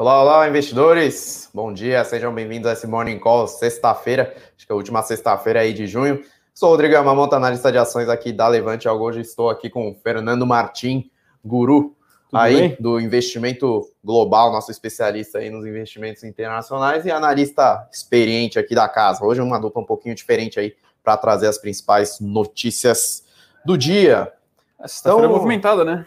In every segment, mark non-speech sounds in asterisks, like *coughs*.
Olá, olá, investidores. Bom dia, sejam bem-vindos a esse Morning Call, sexta-feira, acho que é a última sexta-feira aí de junho. Sou o Rodrigo Amamonta, analista de ações aqui da Levante Algo. Hoje estou aqui com o Fernando Martim, guru Tudo aí bem? do investimento global, nosso especialista aí nos investimentos internacionais e analista experiente aqui da casa. Hoje uma dupla um pouquinho diferente aí para trazer as principais notícias do dia. Sexta-feira então, movimentada, né?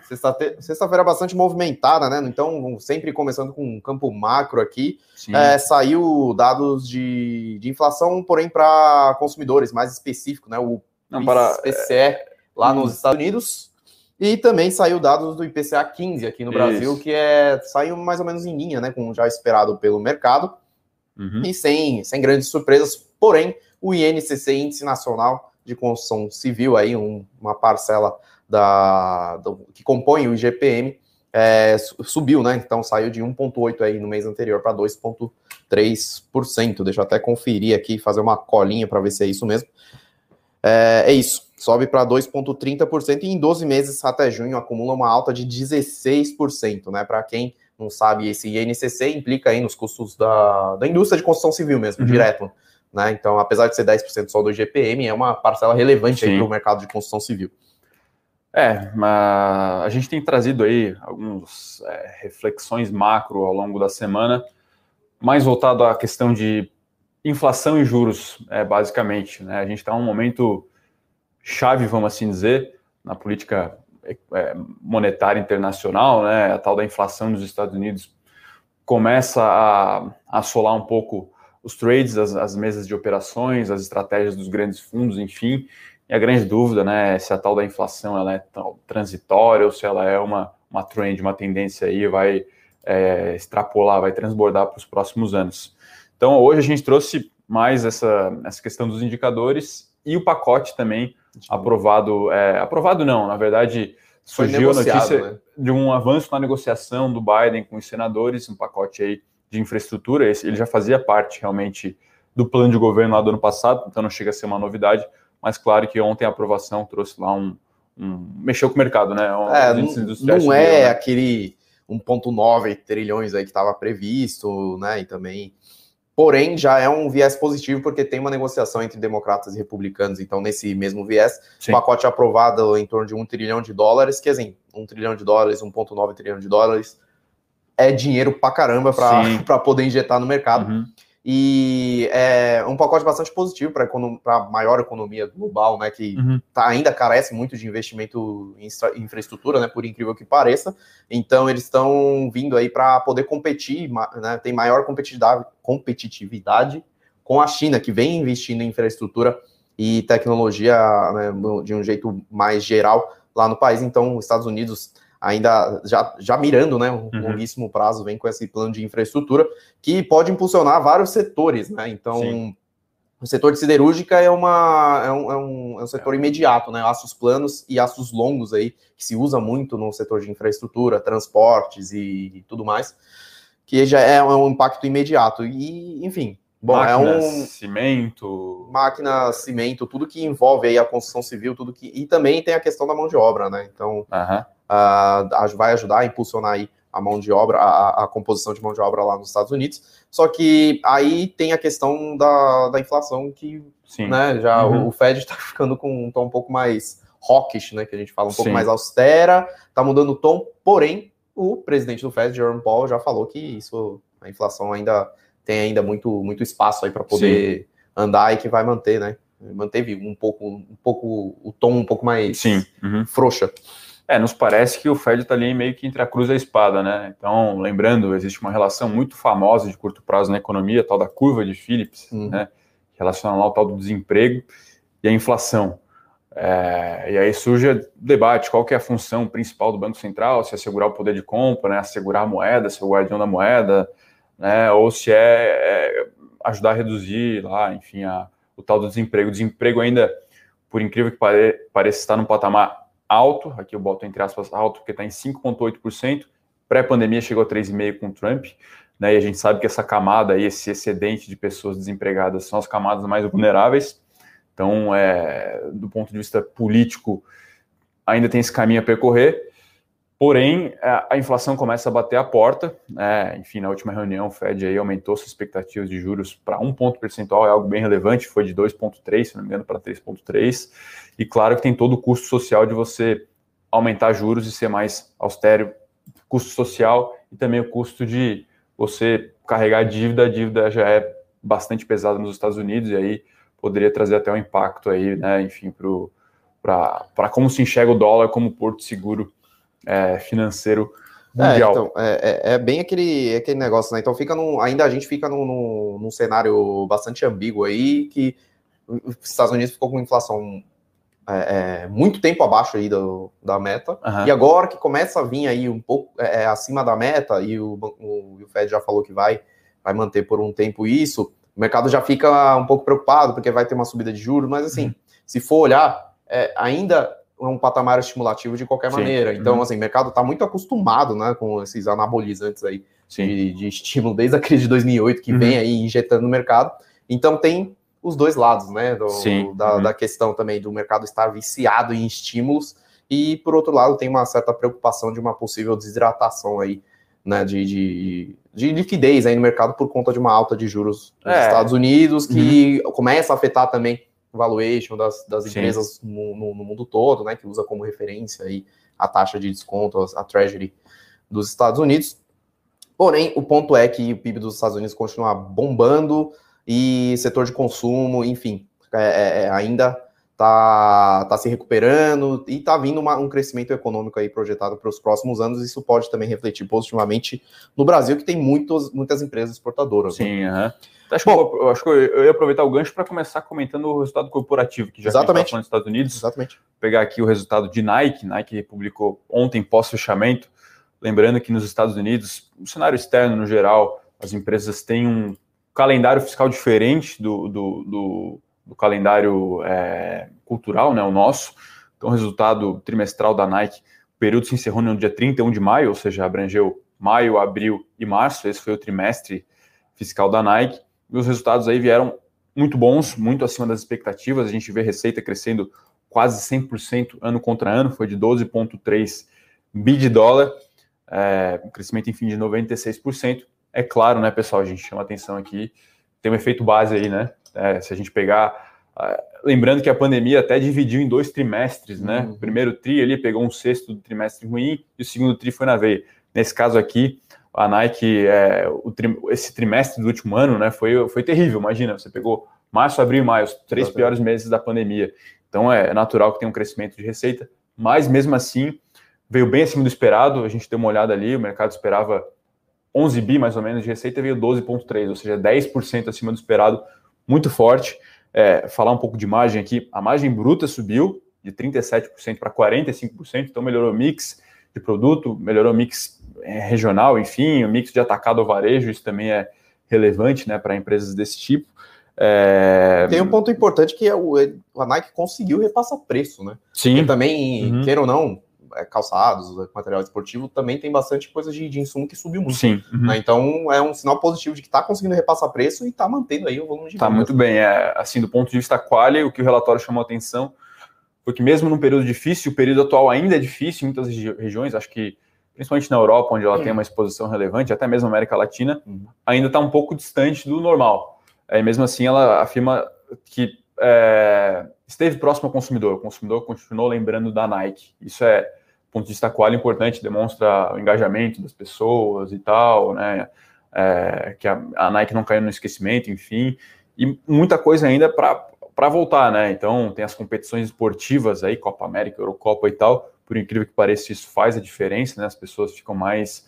Sexta-feira bastante movimentada, né? Então, sempre começando com um campo macro aqui, é, saiu dados de, de inflação, porém para consumidores, mais específico, né? O Não, para, PCE é, lá hum. nos Estados Unidos. E também saiu dados do IPCA 15 aqui no Brasil, Isso. que é saiu mais ou menos em linha, né? Com já esperado pelo mercado. Uhum. E sem, sem grandes surpresas. Porém, o INCC, Índice Nacional de Construção Civil, aí um, uma parcela da, do, que compõe o IGPM é, subiu, né? Então saiu de 1,8% aí no mês anterior para 2,3%. Deixa eu até conferir aqui, fazer uma colinha para ver se é isso mesmo. É, é isso, sobe para 2,30% e em 12 meses até junho acumula uma alta de 16%, né? Para quem não sabe, esse INCC implica aí nos custos da, da indústria de construção civil mesmo, uhum. direto. Né? Então, apesar de ser 10% só do IGPM, é uma parcela relevante para o mercado de construção civil. É, a gente tem trazido aí algumas é, reflexões macro ao longo da semana, mais voltado à questão de inflação e juros, é, basicamente. Né? A gente está num momento chave, vamos assim dizer, na política é, é, monetária internacional, né? a tal da inflação nos Estados Unidos começa a, assolar um pouco os trades, as, as mesas de operações, as estratégias dos grandes fundos, enfim, e a grande dúvida, né, é se a tal da inflação ela é transitória ou se ela é uma, uma trend, uma tendência aí, vai é, extrapolar, vai transbordar para os próximos anos. Então, hoje a gente trouxe mais essa, essa questão dos indicadores e o pacote também aprovado, é, aprovado não, na verdade, surgiu a notícia né? de um avanço na negociação do Biden com os senadores, um pacote aí de infraestrutura, ele já fazia parte realmente do plano de governo lá do ano passado, então não chega a ser uma novidade, mas claro que ontem a aprovação trouxe lá um. um mexeu com o mercado, né? Um, é, não, não é né? aquele 1,9 trilhões aí que estava previsto, né? E também. Porém, já é um viés positivo porque tem uma negociação entre democratas e republicanos. Então, nesse mesmo viés, Sim. o pacote aprovado em torno de um trilhão de dólares, que assim, um trilhão de dólares, 1,9 trilhão de dólares, é dinheiro pra caramba para *laughs* poder injetar no mercado. Uhum e é um pacote bastante positivo para a maior economia global, né, que uhum. tá, ainda carece muito de investimento em infraestrutura, né, por incrível que pareça. Então eles estão vindo aí para poder competir, né, tem maior competitividade, competitividade com a China, que vem investindo em infraestrutura e tecnologia né, de um jeito mais geral lá no país. Então os Estados Unidos ainda já, já mirando, né, um uhum. longuíssimo prazo, vem com esse plano de infraestrutura que pode impulsionar vários setores, né? Então, Sim. o setor de siderúrgica é, uma, é, um, é um, é um setor é. imediato, né? Aços planos e aços longos aí, que se usa muito no setor de infraestrutura, transportes e, e tudo mais, que já é um impacto imediato. E, enfim, Bom, máquina, é um cimento, máquina, cimento, tudo que envolve aí a construção civil, tudo que e também tem a questão da mão de obra, né? Então, uhum uh, vai ajudar a impulsionar aí a mão de obra, a, a, composição de mão de obra lá nos Estados Unidos. Só que aí tem a questão da, da inflação que, Sim. né, já uhum. o Fed está *laughs* ficando com um tom um pouco mais hawkish, né, que a gente fala um pouco Sim. mais austera, tá mudando o tom, porém, o presidente do Fed, Jerome Powell, já falou que isso, a inflação ainda tem ainda muito, muito espaço aí para poder Sim. andar e que vai manter, né, manteve um pouco, um pouco o tom um pouco mais Sim. Uhum. frouxa. É, nos parece que o Fed está ali meio que entre a cruz e a espada, né? Então, lembrando, existe uma relação muito famosa de curto prazo na economia, tal da curva de Phillips, uhum. né? Relacionada ao tal do desemprego e a inflação. É, e aí surge o debate, qual que é a função principal do Banco Central, se é assegurar o poder de compra, né, assegurar a moeda, ser o guardião da moeda, né, ou se é, é ajudar a reduzir lá, enfim, a, o tal do desemprego. O desemprego ainda, por incrível que pare, pareça, está num patamar alto, aqui eu boto entre aspas alto, porque está em 5,8%. Pré-pandemia chegou a 3,5% com o Trump, né? E a gente sabe que essa camada aí, esse excedente de pessoas desempregadas, são as camadas mais vulneráveis. Então, é, do ponto de vista político, ainda tem esse caminho a percorrer. Porém, a inflação começa a bater a porta. Né? Enfim, na última reunião, o Fed aí aumentou suas expectativas de juros para um ponto percentual, é algo bem relevante, foi de 2,3, se não me engano, para 3,3. E claro que tem todo o custo social de você aumentar juros e ser mais austero, custo social e também o custo de você carregar dívida. A dívida já é bastante pesada nos Estados Unidos e aí poderia trazer até um impacto aí, né? Enfim, para como se enxerga o dólar como porto seguro é, financeiro é, mundial. É, então, é, é, bem aquele, aquele negócio, né? Então fica num, ainda a gente fica num, num, num, cenário bastante ambíguo aí, que os Estados Unidos ficou com inflação é, é, muito tempo abaixo aí do, da meta, uhum. e agora que começa a vir aí um pouco é, acima da meta, e o, o, o Fed já falou que vai, vai manter por um tempo isso, o mercado já fica um pouco preocupado, porque vai ter uma subida de juros, mas assim, uhum. se for olhar, ainda um patamar estimulativo de qualquer Sim. maneira. Então, uhum. assim, o mercado está muito acostumado, né, com esses anabolizantes aí de, de, estímulo desde a crise de 2008 que uhum. vem aí injetando no mercado. Então, tem os dois lados, né, do, da, uhum. da, questão também do mercado estar viciado em estímulos e, por outro lado, tem uma certa preocupação de uma possível desidratação aí, né, de, de, de liquidez aí no mercado por conta de uma alta de juros nos é. Estados Unidos que uhum. começa a afetar também valuation das, das empresas no, no, no, mundo todo, né, que usa como referência aí a taxa de desconto, a Treasury dos Estados Unidos. Porém, o ponto é que o PIB dos Estados Unidos continua bombando e setor de consumo, enfim, é, é, é ainda está tá se recuperando e está vindo uma, um crescimento econômico aí projetado para os próximos anos. Isso pode também refletir positivamente no Brasil, que tem muitos, muitas empresas exportadoras. Né? Sim, né? Acho, Bom, que eu, acho que eu ia aproveitar o gancho para começar comentando o resultado corporativo, que já exatamente. nos Estados Unidos. Exatamente. Vou pegar aqui o resultado de Nike. Nike publicou ontem pós-fechamento. Lembrando que nos Estados Unidos, no cenário externo no geral, as empresas têm um calendário fiscal diferente do, do, do, do calendário é, cultural, né, o nosso. Então, o resultado trimestral da Nike, o período se encerrou no dia 31 de maio, ou seja, abrangeu maio, abril e março. Esse foi o trimestre fiscal da Nike e os resultados aí vieram muito bons, muito acima das expectativas. A gente vê receita crescendo quase 100% ano contra ano, foi de 12,3 bi de dólar, é, um crescimento, enfim, de 96%. É claro, né, pessoal, a gente chama atenção aqui, tem um efeito base aí, né? É, se a gente pegar. Uh, lembrando que a pandemia até dividiu em dois trimestres, né? Uhum. O primeiro tri ali pegou um sexto do trimestre ruim e o segundo tri foi na veia. Nesse caso aqui, a Nike, é, tri, esse trimestre do último ano, né, foi, foi terrível. Imagina, você pegou março, abril e maio, os três Exatamente. piores meses da pandemia. Então é natural que tenha um crescimento de receita, mas mesmo assim veio bem acima do esperado. A gente deu uma olhada ali, o mercado esperava 11 bi mais ou menos de receita, veio 12,3, ou seja, 10% acima do esperado, muito forte. É, falar um pouco de margem aqui, a margem bruta subiu de 37% para 45%, então melhorou o mix de produto, melhorou o mix é, regional, enfim, o mix de atacado ao varejo, isso também é relevante né, para empresas desse tipo. É... Tem um ponto importante que é o, a Nike conseguiu repassar preço, né? Sim. Porque também, uhum. queira ou não, é, calçados, material esportivo, também tem bastante coisa de, de insumo que subiu muito. Sim. Uhum. Né? Então é um sinal positivo de que está conseguindo repassar preço e está mantendo aí o volume de Está muito bem. É, assim, do ponto de vista quali, o que o relatório chamou atenção foi que mesmo num período difícil, o período atual ainda é difícil em muitas regiões, acho que principalmente na Europa, onde ela tem uma exposição relevante, até mesmo na América Latina, uhum. ainda está um pouco distante do normal. É, mesmo assim, ela afirma que é, esteve próximo ao consumidor. O consumidor continuou lembrando da Nike. Isso é, ponto de vista qual importante, demonstra o engajamento das pessoas e tal, né? É, que a, a, Nike não caiu no esquecimento, enfim, e muita coisa ainda para voltar, né? Então, tem as competições esportivas aí, Copa América, Eurocopa e tal, por incrível que pareça, isso faz a diferença, né? As pessoas ficam mais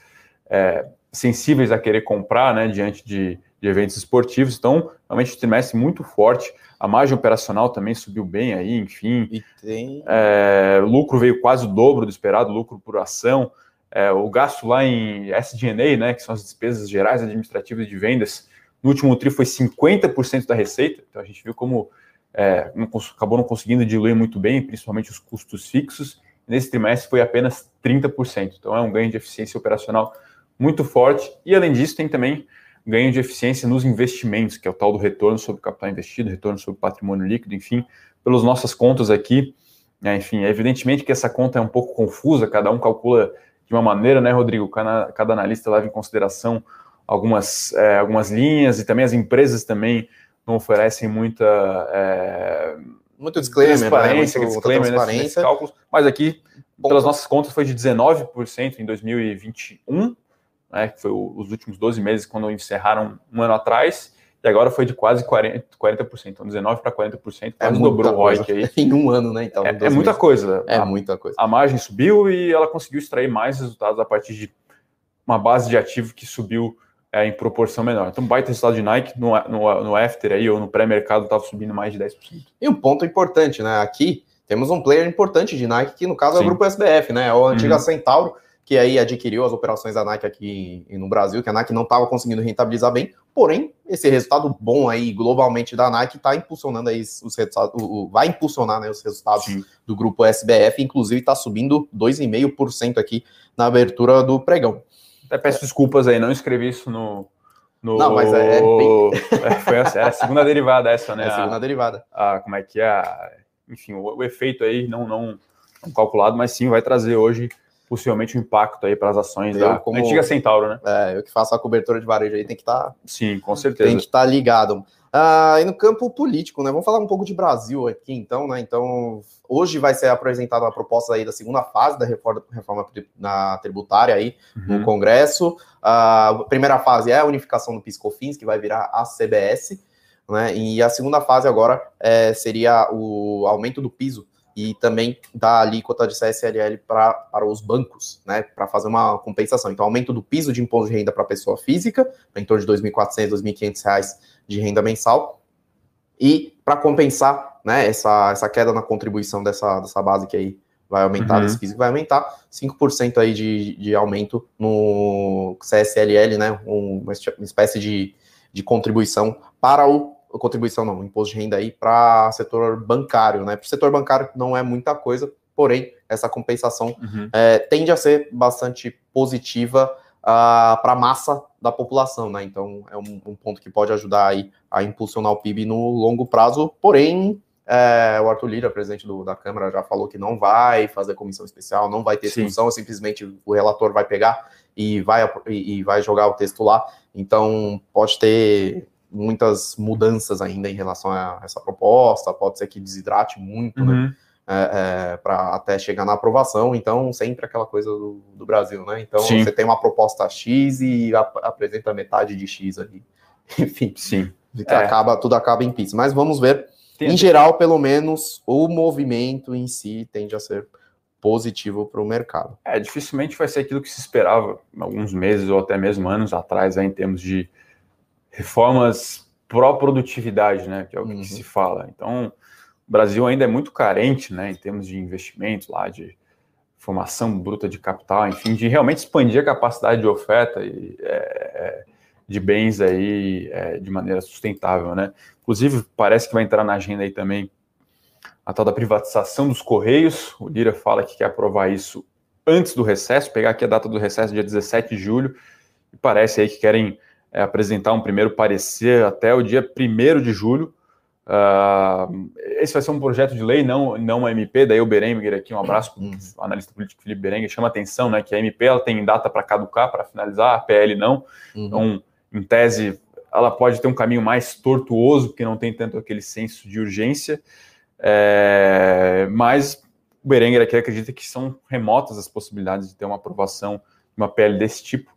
é, sensíveis a querer comprar, né? Diante de, de eventos esportivos. Então, realmente, o trimestre muito forte. A margem operacional também subiu bem aí, enfim. E tem... É, lucro veio quase o dobro do esperado, lucro por ação. É, o gasto lá em SG&A, né, que são as despesas gerais administrativas de vendas, no último tri foi 50% da receita. Então a gente viu como é, não, acabou não conseguindo diluir muito bem, principalmente os custos fixos. Nesse trimestre foi apenas 30%. Então é um ganho de eficiência operacional muito forte. E além disso, tem também ganho de eficiência nos investimentos, que é o tal do retorno sobre capital investido, retorno sobre patrimônio líquido, enfim, pelas nossas contas aqui. Né, enfim, é evidentemente que essa conta é um pouco confusa, cada um calcula de uma maneira, né, Rodrigo? Cada, cada analista leva em consideração algumas, é, algumas linhas e também as empresas também não oferecem muita é, muito disclaimer, né? transparência, né? Muito, disclaimer transparência. Cálculos, mas aqui, Ponto. pelas nossas contas, foi de 19% em 2021, né, que foi os últimos 12 meses quando encerraram um ano atrás, e agora foi de quase 40%, 40% então 19% para 40%, quase é dobrou o ROIC aí. *laughs* Em um ano, né? Então, é, é muita coisa. É a, muita coisa. A margem subiu e ela conseguiu extrair mais resultados a partir de uma base de ativo que subiu é, em proporção menor. Então, baita resultado de Nike no, no, no after aí, ou no pré-mercado, estava subindo mais de 10%. E um ponto importante, né? Aqui temos um player importante de Nike, que no caso Sim. é o grupo SBF, né? É a antiga uhum. Centauro, que aí adquiriu as operações da Nike aqui no Brasil, que a Nike não estava conseguindo rentabilizar bem, porém, esse resultado bom aí globalmente da Nike está impulsionando aí os resultados, o, vai impulsionar né, os resultados Sim. do grupo SBF, inclusive está subindo 2,5% aqui na abertura do pregão. Até peço desculpas aí, não escrevi isso no. no... Não, mas é. é bem... *laughs* é foi a, era a segunda derivada essa, né? É a segunda derivada. A, como é que é? enfim, o, o, efeito aí não, não, não calculado, mas sim vai trazer hoje possivelmente um impacto aí para as ações eu, da como, antiga Centauro, né? É, eu que faço a cobertura de varejo aí tem que estar. Tá, sim, com certeza. Tem que estar tá ligado. Ah, e no campo político, né? Vamos falar um pouco de Brasil aqui, então, né? Então, hoje vai ser apresentada a proposta aí da segunda fase da reforma, reforma na tributária aí uhum. no Congresso. Ah, a primeira fase é a unificação do PiscoFins, que vai virar a CBS, né? E a segunda fase agora é, seria o aumento do piso e também da alíquota de CSLL pra, para os bancos, né, para fazer uma compensação. Então, aumento do piso de imposto de renda para pessoa física, em torno de R$ 2.400, R$ 2.500 de renda mensal. E para compensar né, essa, essa queda na contribuição dessa, dessa base que aí vai aumentar, uhum. desse físico vai aumentar, 5% aí de, de aumento no CSLL, né, uma espécie de, de contribuição para o contribuição não, imposto de renda aí para setor bancário, né? Para o setor bancário não é muita coisa, porém essa compensação uhum. é, tende a ser bastante positiva uh, para a massa da população, né? Então é um, um, ponto que pode ajudar aí a impulsionar o PIB no longo prazo, porém é, o Arthur Lira, presidente do, da Câmara, já falou que não vai fazer comissão especial, não vai ter discussão, simplesmente o relator vai pegar e vai, e, e vai jogar o texto lá. Então pode ter muitas mudanças ainda em relação a essa proposta, pode ser que desidrate muito, né? uhum. né? É, é, para até chegar na aprovação, então sempre aquela coisa do, do Brasil, né? Então Sim. você tem uma proposta X e ap apresenta metade de X ali. *laughs* Enfim, Sim. É. Acaba, tudo acaba em pizza. Mas vamos ver. Em geral, pelo menos, o movimento em si tende a ser positivo para o mercado. É, dificilmente vai ser aquilo que se esperava alguns meses ou até mesmo anos atrás, aí, em termos de reformas pró-produtividade, né, que é o que, uhum. se fala. Então, o Brasil ainda é muito carente, né, em termos de investimento lá, de formação bruta de capital, enfim, de realmente expandir a capacidade de oferta e, é, é, de bens aí é, de maneira sustentável, né. Inclusive, parece que vai entrar na agenda aí também a tal da privatização dos Correios. O Lira fala que quer aprovar isso antes do recesso, pegar aqui a data do recesso, dia 17 de julho, e parece aí que querem é, apresentar um primeiro parecer até o dia 1 de julho. Uh, esse vai ser um projeto de lei, não, não uma MP, daí o Berenguer aqui, um abraço para o analista político Felipe Berenguer, chama atenção, né, que a MP ela tem data para caducar, para finalizar, a PL não, uhum. então, em tese, ela pode ter um caminho mais tortuoso, porque não tem tanto aquele senso de urgência, é, mas o Berenguer aqui acredita que são remotas as possibilidades de ter uma aprovação de uma PL desse tipo,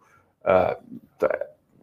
uh,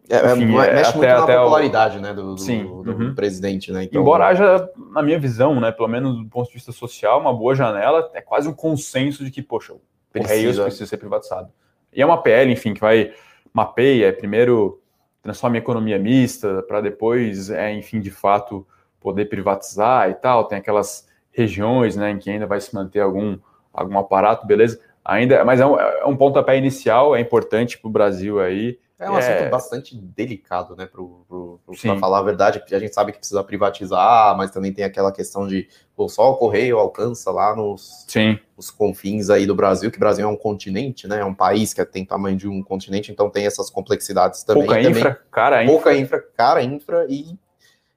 é, é Enfim, é, mexe até, muito na popularidade o... né, do, do, do uhum. presidente, né? Então... Embora haja, na minha visão, né, pelo menos do ponto de vista social, uma boa janela, é quase um consenso de que, poxa, o Correios precisa ser privatizado. E é uma PL, enfim, que vai mapeia, primeiro transforma em economia mista, para depois, é, enfim, de fato, poder privatizar e tal. Tem aquelas regiões, né, em que ainda vai se manter algum, algum aparato, beleza? Ainda, mas é um, é um pontapé inicial, é importante para o Brasil aí. É um é... assunto bastante delicado, né? Para falar a verdade, a gente sabe que precisa privatizar, mas também tem aquela questão de pô, só o correio alcança lá nos, Sim. nos confins aí do Brasil, que o Brasil é um continente, né? É um país que tem tamanho de um continente, então tem essas complexidades também. Pouca também, infra, cara Pouca infra, infra cara infra, e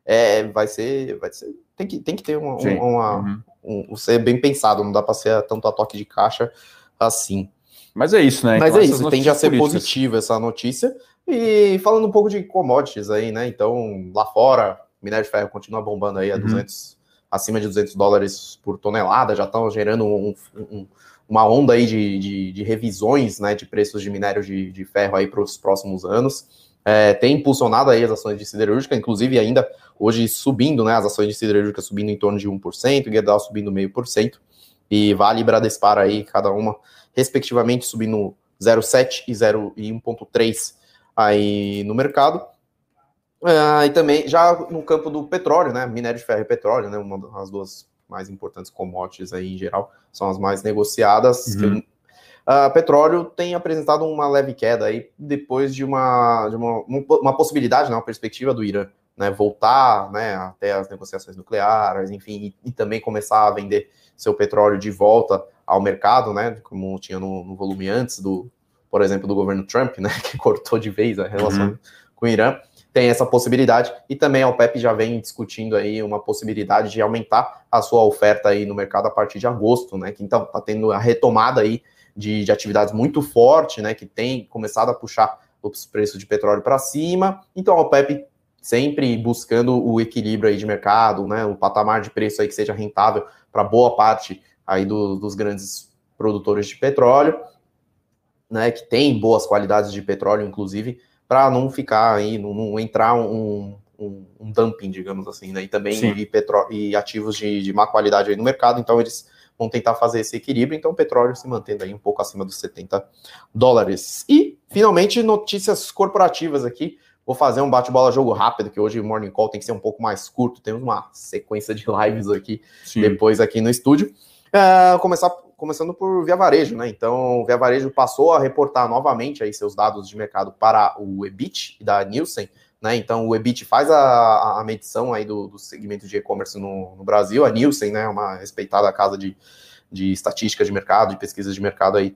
é, vai ser. Vai ser tem, que, tem que ter uma, uma uhum. um, um, ser bem pensado, não dá para ser tanto a toque de caixa assim. Mas é isso, né? Mas então, é isso, tende a ser positiva essa notícia. E falando um pouco de commodities aí, né? Então, lá fora, minério de ferro continua bombando aí a uhum. 200, acima de 200 dólares por tonelada, já estão gerando um, um, uma onda aí de, de, de, revisões, né, de preços de minério de, de ferro aí para os próximos anos. É, tem impulsionado aí as ações de siderúrgica, inclusive ainda hoje subindo, né, as ações de siderúrgica subindo em torno de 1%, Gerdau subindo meio por cento, e Vale e Bradespar aí, cada uma, respectivamente, subindo 0,7 e 0 e 1,3 aí no mercado. Uh, e também já no campo do petróleo, né? Minério de ferro e petróleo, né? Uma das duas mais importantes commodities aí em geral, são as mais negociadas. Uhum. Uh, petróleo tem apresentado uma leve queda aí depois de uma, de uma, uma possibilidade, né, uma perspectiva do Irã né, voltar né, até as negociações nucleares, enfim, e, e, também começar a vender seu petróleo de volta ao mercado, né, como tinha no, no volume antes do, por exemplo, do governo Trump, né, *laughs* que cortou de vez a relação uhum. com o Irã, tem essa possibilidade, e também a OPEP já vem discutindo aí uma possibilidade de aumentar a sua oferta aí no mercado a partir de agosto, né, que então está tendo a retomada aí de, de atividades muito forte, né, que tem começado a puxar os preços de petróleo para cima, então a OPEP sempre buscando o equilíbrio aí de mercado, né, o patamar de preço aí que seja rentável para boa parte aí do, dos grandes produtores de petróleo, né, que tem boas qualidades de petróleo, inclusive, para não ficar aí, não, não entrar um, um, um, dumping, digamos assim, né, e também e, petróleo, e ativos de, de má qualidade aí no mercado, então eles vão tentar fazer esse equilíbrio, então o petróleo se mantendo aí um pouco acima dos 70 dólares. E, finalmente, notícias corporativas aqui, Vou fazer um bate-bola jogo rápido, que hoje o Morning Call tem que ser um pouco mais curto. Temos uma sequência de lives aqui Sim. depois aqui no estúdio. Uh, começar, começando por Via Varejo, né? Então, o Via Varejo passou a reportar novamente aí seus dados de mercado para o EBIT da Nielsen, né? Então, o EBIT faz a, a medição aí do, do segmento de e-commerce no, no, Brasil. A Nielsen, né, uma respeitada casa de, de estatística de mercado, de pesquisa de mercado aí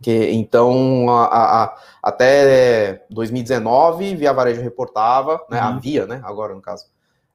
que, então, a, a, até 2019, Via Varejo reportava, né, uhum. havia, né, agora no caso,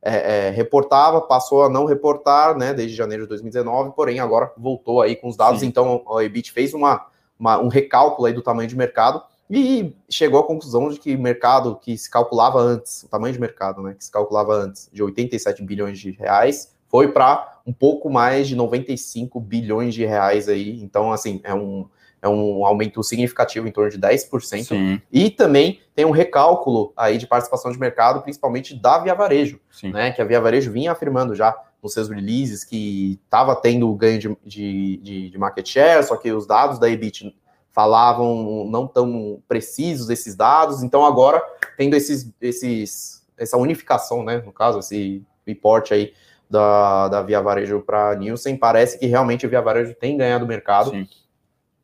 é, é, reportava, passou a não reportar, né, desde janeiro de 2019, porém agora voltou aí com os dados, Sim. então a EBIT fez uma, uma, um recálculo aí do tamanho de mercado e chegou à conclusão de que mercado que se calculava antes, o tamanho de mercado, né, que se calculava antes de 87 bilhões de reais, foi para um pouco mais de 95 bilhões de reais aí, então assim, é um é um aumento significativo, em torno de 10%. Sim. E também tem um recálculo aí de participação de mercado, principalmente da Via Varejo, Sim. né? Que a Via Varejo vinha afirmando já nos seus releases que estava tendo ganho de, de, de, de, market share, só que os dados da EBIT falavam não tão precisos esses dados, então agora tendo esses, esses essa unificação, né, no caso, esse reporte aí da, da Via Varejo para Nielsen, parece que realmente a Via Varejo tem ganhado mercado, Sim.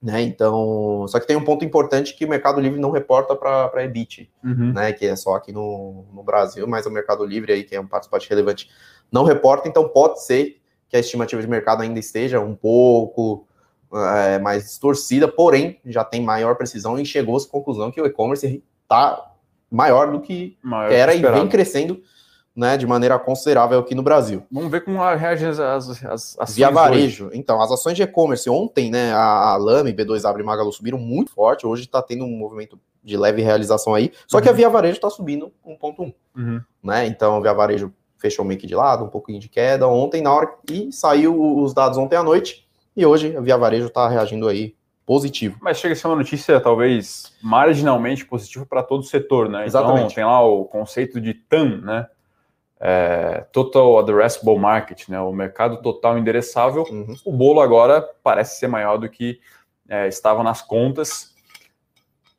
Né, então, só que tem um ponto importante que o Mercado Livre não reporta para a EBIT, uhum. né, que é só aqui no, no Brasil, mas o Mercado Livre aí, que é um participante relevante, não reporta, então pode ser que a estimativa de mercado ainda esteja um pouco é, mais distorcida, porém já tem maior precisão e chegou à conclusão que o e-commerce está maior do que maior era que e vem crescendo né, de maneira considerável aqui no Brasil. Vamos ver como reagem as, as, as ações. Via varejo. Hoje. Então, as ações de e-commerce ontem, né, a, a Lame, B2W e Magalu subiram muito forte. Hoje está tendo um movimento de leve realização aí. Só uhum. que a uhum. Via Varejo está subindo 1,1. Uhum. Né? Então, a Via Varejo fechou meio que de lado, um pouquinho de queda ontem, na hora e saiu os dados ontem à noite. E hoje a Via Varejo está reagindo aí positivo. Mas chega a ser uma notícia talvez marginalmente positiva para todo o setor, né? Então, Exatamente. Então tem lá o conceito de TAM, né? É, Total Addressable Market, né, o mercado total endereçável, uhum. o bolo agora parece ser maior do que é, estava nas contas.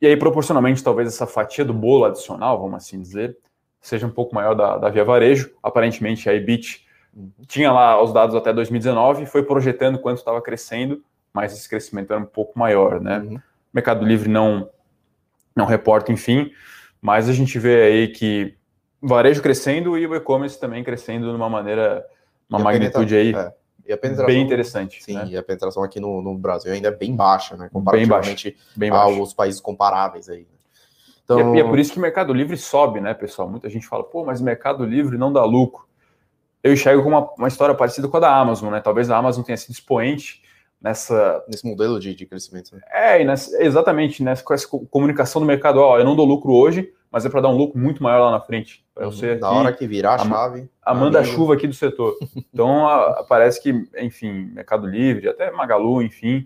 E aí, proporcionalmente, talvez essa fatia do bolo adicional, vamos assim dizer, seja um pouco maior da, da Via Varejo. Aparentemente, a EBIT uhum. tinha lá os dados até 2019 e foi projetando quanto estava crescendo, mas esse crescimento era um pouco maior, né? Uhum. Mercado Livre não, não reporta, enfim, mas a gente vê aí que varejo crescendo e o e-commerce também crescendo de uma maneira, uma magnitude aí é. bem interessante. Sim, né? e a penetração aqui no, no, Brasil ainda é bem baixa, né? Comparativamente bem baixa, bem aos países comparáveis aí. Então... E, é, e é por isso que o Mercado Livre sobe, né, pessoal? Muita gente fala, pô, mas Mercado Livre não dá lucro. Eu enxergo com uma, uma história parecida com a da Amazon, né? Talvez a Amazon tenha sido expoente nessa. Nesse modelo de, de crescimento. Né? É, nessa, exatamente, nessa com essa comunicação do mercado, ó, eu não dou lucro hoje, mas é para dar um lucro muito maior lá na frente. Para uhum, Na hora que virar a, a chave. A manda-chuva aqui do setor. *laughs* Então, a, parece que, enfim, Mercado Livre, até Magalu, enfim,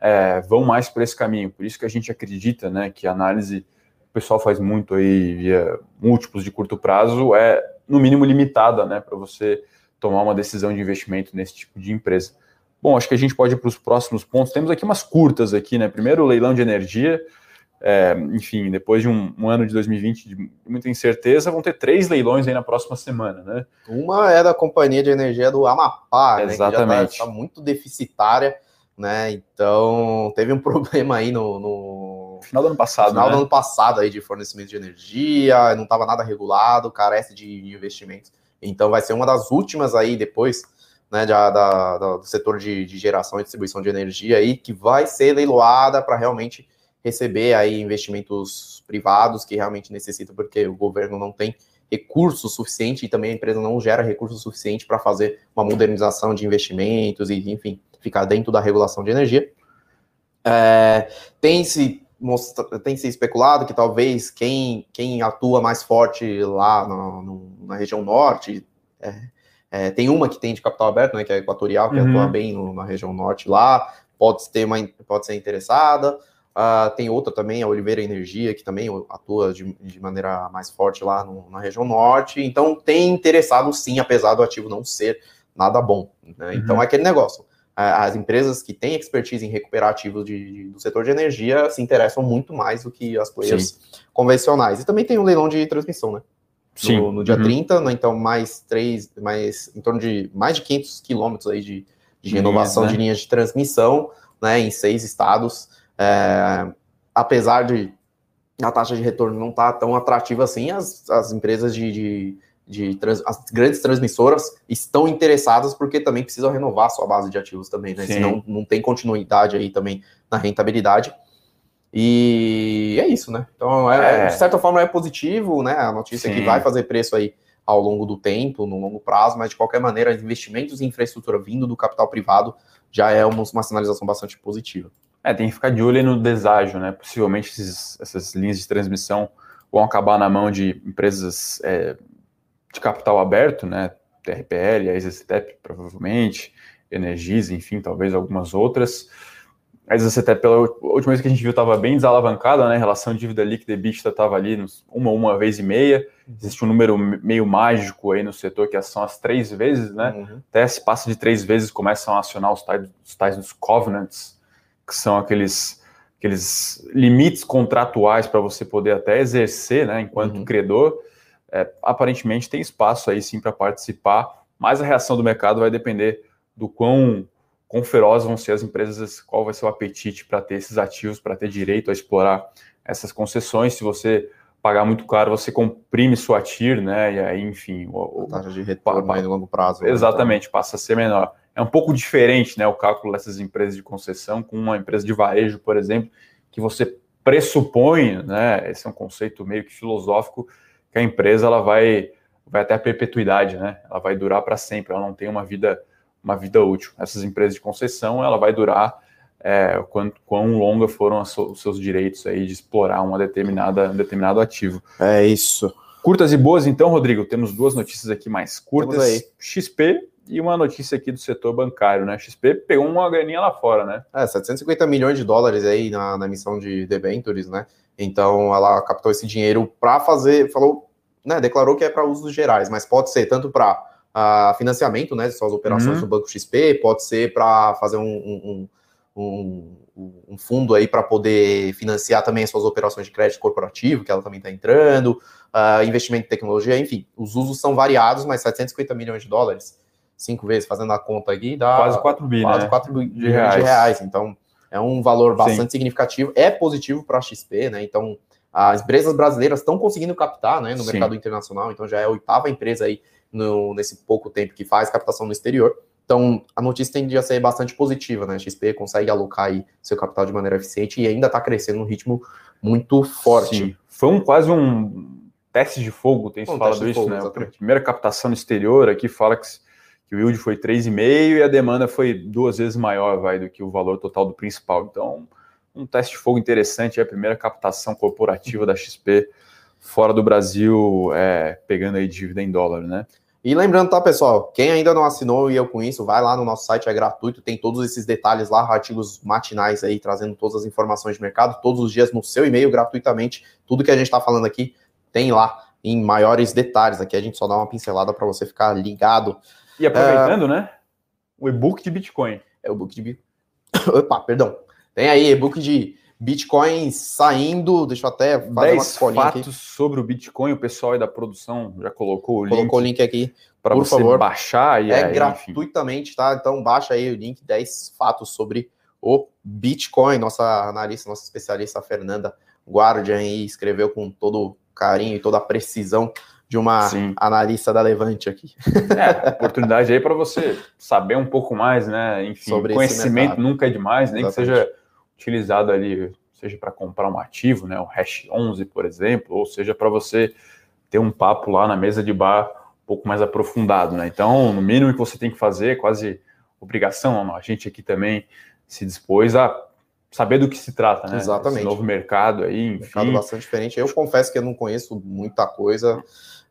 é, vão mais por esse caminho. Por isso que a gente acredita né, que a análise o pessoal faz muito aí via múltiplos de curto prazo é, no mínimo, limitada né, para você tomar uma decisão de investimento nesse tipo de empresa. Bom, acho que a gente pode ir para os próximos pontos. Temos aqui umas curtas aqui, né? Primeiro, o leilão de energia. É, enfim, depois de um, um, ano de 2020 de muita incerteza, vão ter três leilões aí na próxima semana, né? Uma é da companhia de energia do Amapá, Exatamente. né? Que já está tá muito deficitária, né? Então teve um *laughs* problema aí no, no... final do ano passado, final né? do ano passado aí de fornecimento de energia, não estava nada regulado, carece de investimentos. Então vai ser uma das últimas aí depois né, da, da, do setor de, de, geração e distribuição de energia aí, que vai ser leiloada para realmente receber aí investimentos privados que realmente necessitam, porque o governo não tem recurso suficiente e também a empresa não gera recurso suficiente para fazer uma modernização de investimentos e, enfim, ficar dentro da regulação de energia. É, tem se tem se especulado que talvez quem, quem atua mais forte lá no, no, na região norte é, é, tem uma que tem de capital aberto, né, que é a Equatorial, que uhum. atua bem no, na região norte lá, pode, ter uma, pode ser interessada. Uh, tem outra também, a Oliveira Energia, que também atua de, de maneira mais forte lá no, na região norte. Então, tem interessado sim, apesar do ativo não ser nada bom. Né? Uhum. Então, é aquele negócio. As empresas que têm expertise em recuperar ativos de, de, do setor de energia se interessam muito mais do que as players sim. convencionais. E também tem o um leilão de transmissão, né? Sim. No, no dia uhum. 30, né, então mais três, mais em torno de mais de 500 quilômetros aí de, de renovação né? de linhas de transmissão, né, em seis estados. É, apesar de a taxa de retorno não estar tá tão atrativa assim, as, as empresas de, de, de trans, as grandes transmissoras estão interessadas porque também precisam renovar sua base de ativos também, né? Sim. Senão não tem continuidade aí também na rentabilidade. E é isso, né? Então, é, é. de certa forma, é positivo, né? A notícia Sim. que vai fazer preço aí ao longo do tempo, no longo prazo, mas de qualquer maneira, investimentos em infraestrutura vindo do capital privado já é uma, uma sinalização bastante positiva. É, tem que ficar de olho no deságio, né? Possivelmente esses, essas linhas de transmissão vão acabar na mão de empresas é, de capital aberto, né? TRPL, a EasyStep, provavelmente, Energisa, enfim, talvez algumas outras. A EasyStep, pela última vez que a gente viu, estava bem desalavancada, né? A relação dívida líquida e EBITDA estava ali nos uma, uma vez e meia. Existe um número meio mágico aí no setor, que são as três vezes, né? Uhum. Até se passa de três vezes, começam a acionar os tais, os tais dos covenants, que são aqueles, aqueles limites contratuais para você poder até exercer, né? Enquanto uhum. credor. É, aparentemente tem espaço aí sim para participar, mas a reação do mercado vai depender do quão quão ferozes vão ser as empresas, qual vai ser o apetite para ter esses ativos, para ter direito a explorar essas concessões. Se você pagar muito caro, você comprime sua TIR, né? E aí, enfim, o, a taxa de retorno no longo prazo. Né, exatamente, né? passa a ser menor. É um pouco diferente, né? O cálculo dessas empresas de concessão com uma empresa de varejo, por exemplo, que você pressupõe, né? Esse é um conceito meio que filosófico que a empresa ela vai vai até a perpetuidade, né? Ela vai durar para sempre, ela não tem uma vida uma vida útil. Essas empresas de concessão, ela vai durar é, quanto, quão longa foram os seus direitos aí de explorar uma determinada, um determinado ativo. É isso. Curtas e boas, então, Rodrigo, temos duas notícias aqui mais curtas. XP e uma notícia aqui do setor bancário, né? XP pegou uma graninha lá fora, né? É, 750 milhões de dólares aí na, na emissão de debentures, né? Então ela captou esse dinheiro para fazer, falou, né? Declarou que é para usos gerais, mas pode ser tanto para uh, financiamento, né? Suas operações uhum. do Banco XP, pode ser para fazer um, um, um, um, fundo aí para poder financiar também as suas operações de crédito corporativo, que ela também está entrando, uh, investimento em tecnologia, enfim, os usos são variados, mas 750 milhões de dólares, cinco vezes fazendo a conta aqui, dá quase 4 bi, quase né? 4 bilhões de reais. de reais. Então, é um valor bastante Sim. significativo, é positivo para a XP, né? Então, as empresas brasileiras estão conseguindo captar né, no Sim. mercado internacional, então já é a oitava empresa aí no, nesse pouco tempo que faz captação no exterior. Então, a notícia tende a ser bastante positiva, né? A XP consegue alocar aí seu capital de maneira eficiente e ainda está crescendo num ritmo muito forte. Sim. Foi um, quase um teste de fogo, tem se um falado isso, fogo, né? Exatamente. A primeira captação no exterior aqui fala que, que o yield foi 3,5 e a demanda foi duas vezes maior vai, do que o valor total do principal. Então, um teste de fogo interessante, é a primeira captação corporativa da XP fora do Brasil, é, pegando aí dívida em dólar, né? E lembrando, tá, pessoal, quem ainda não assinou e eu com isso, vai lá no nosso site, é gratuito, tem todos esses detalhes lá, artigos matinais aí, trazendo todas as informações de mercado, todos os dias no seu e-mail, gratuitamente. Tudo que a gente está falando aqui tem lá em maiores detalhes. Aqui a gente só dá uma pincelada para você ficar ligado. E aproveitando, é... né? O e-book de Bitcoin. É o e-book de. *coughs* Opa, perdão. Tem aí e-book de Bitcoin saindo, deixa eu até fazer 10 uma fatos aqui. sobre o Bitcoin, o pessoal aí da produção já colocou o link. Colocou o link aqui para você favor. baixar. E é aí, gratuitamente, enfim. tá? Então baixa aí o link 10 fatos sobre o Bitcoin. Nossa analista, nossa especialista Fernanda Guardian aí escreveu com todo carinho e toda a precisão de uma Sim. analista da Levante aqui. É, oportunidade aí para você saber um pouco mais, né? Enfim, Sobre conhecimento nunca é demais, nem Exatamente. que seja utilizado ali, seja para comprar um ativo, né, o Hash 11, por exemplo, ou seja para você ter um papo lá na mesa de bar um pouco mais aprofundado, né? Então, no mínimo que você tem que fazer, quase obrigação, a gente aqui também se dispôs a saber do que se trata, né? Exatamente. Esse novo mercado aí, enfim. Mercado bastante diferente. Eu confesso que eu não conheço muita coisa,